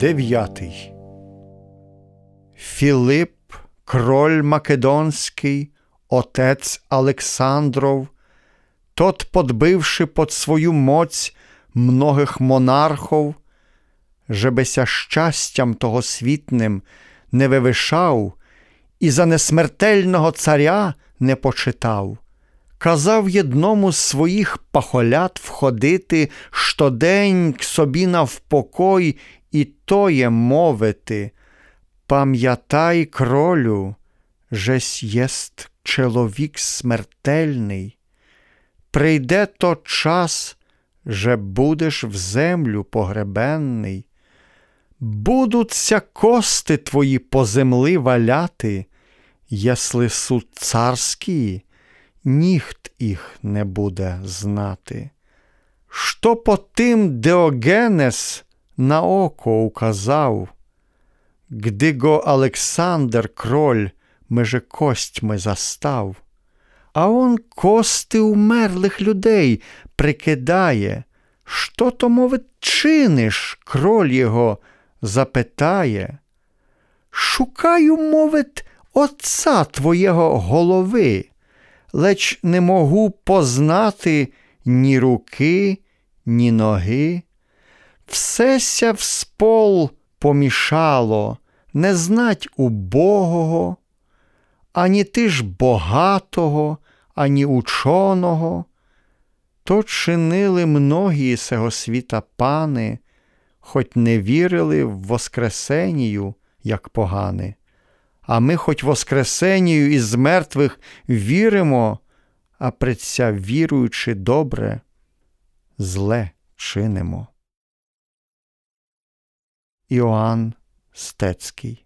Дев'ятий. Філип, кроль Македонський, отець Олександров, тот, подбивши под свою моць многих монархов, жебеся щастям того світним не вивишав і за несмертельного царя не почитав. Казав єдному з своїх пахолят входити щодень к собі навпокой і тоє мовити. Пам'ятай, кролю, жесь єст чоловік смертельний. Прийде то час, же будеш в землю погребенний. Будуться кости твої по земли валяти, єсли суд царський, ніхт їх не буде знати. Що по тим Деогенес на око указав, Гди го Олександр кроль меже костьми застав, а он кости умерлих людей прикидає, що то, мовить, чиниш, кроль його запитає. Шукаю, мовить, отца твоєго голови, леч не могу познати ні руки, ні ноги. Всеся в спол помішало, не знать убогого, ані ти ж богатого, ані ученого. То чинили многі сего світа пани, хоч не вірили в Воскресенію, як погани. А ми, хоч Воскресенію із мертвих віримо, а предся віруючи добре, зле чинимо. Joann Stecki.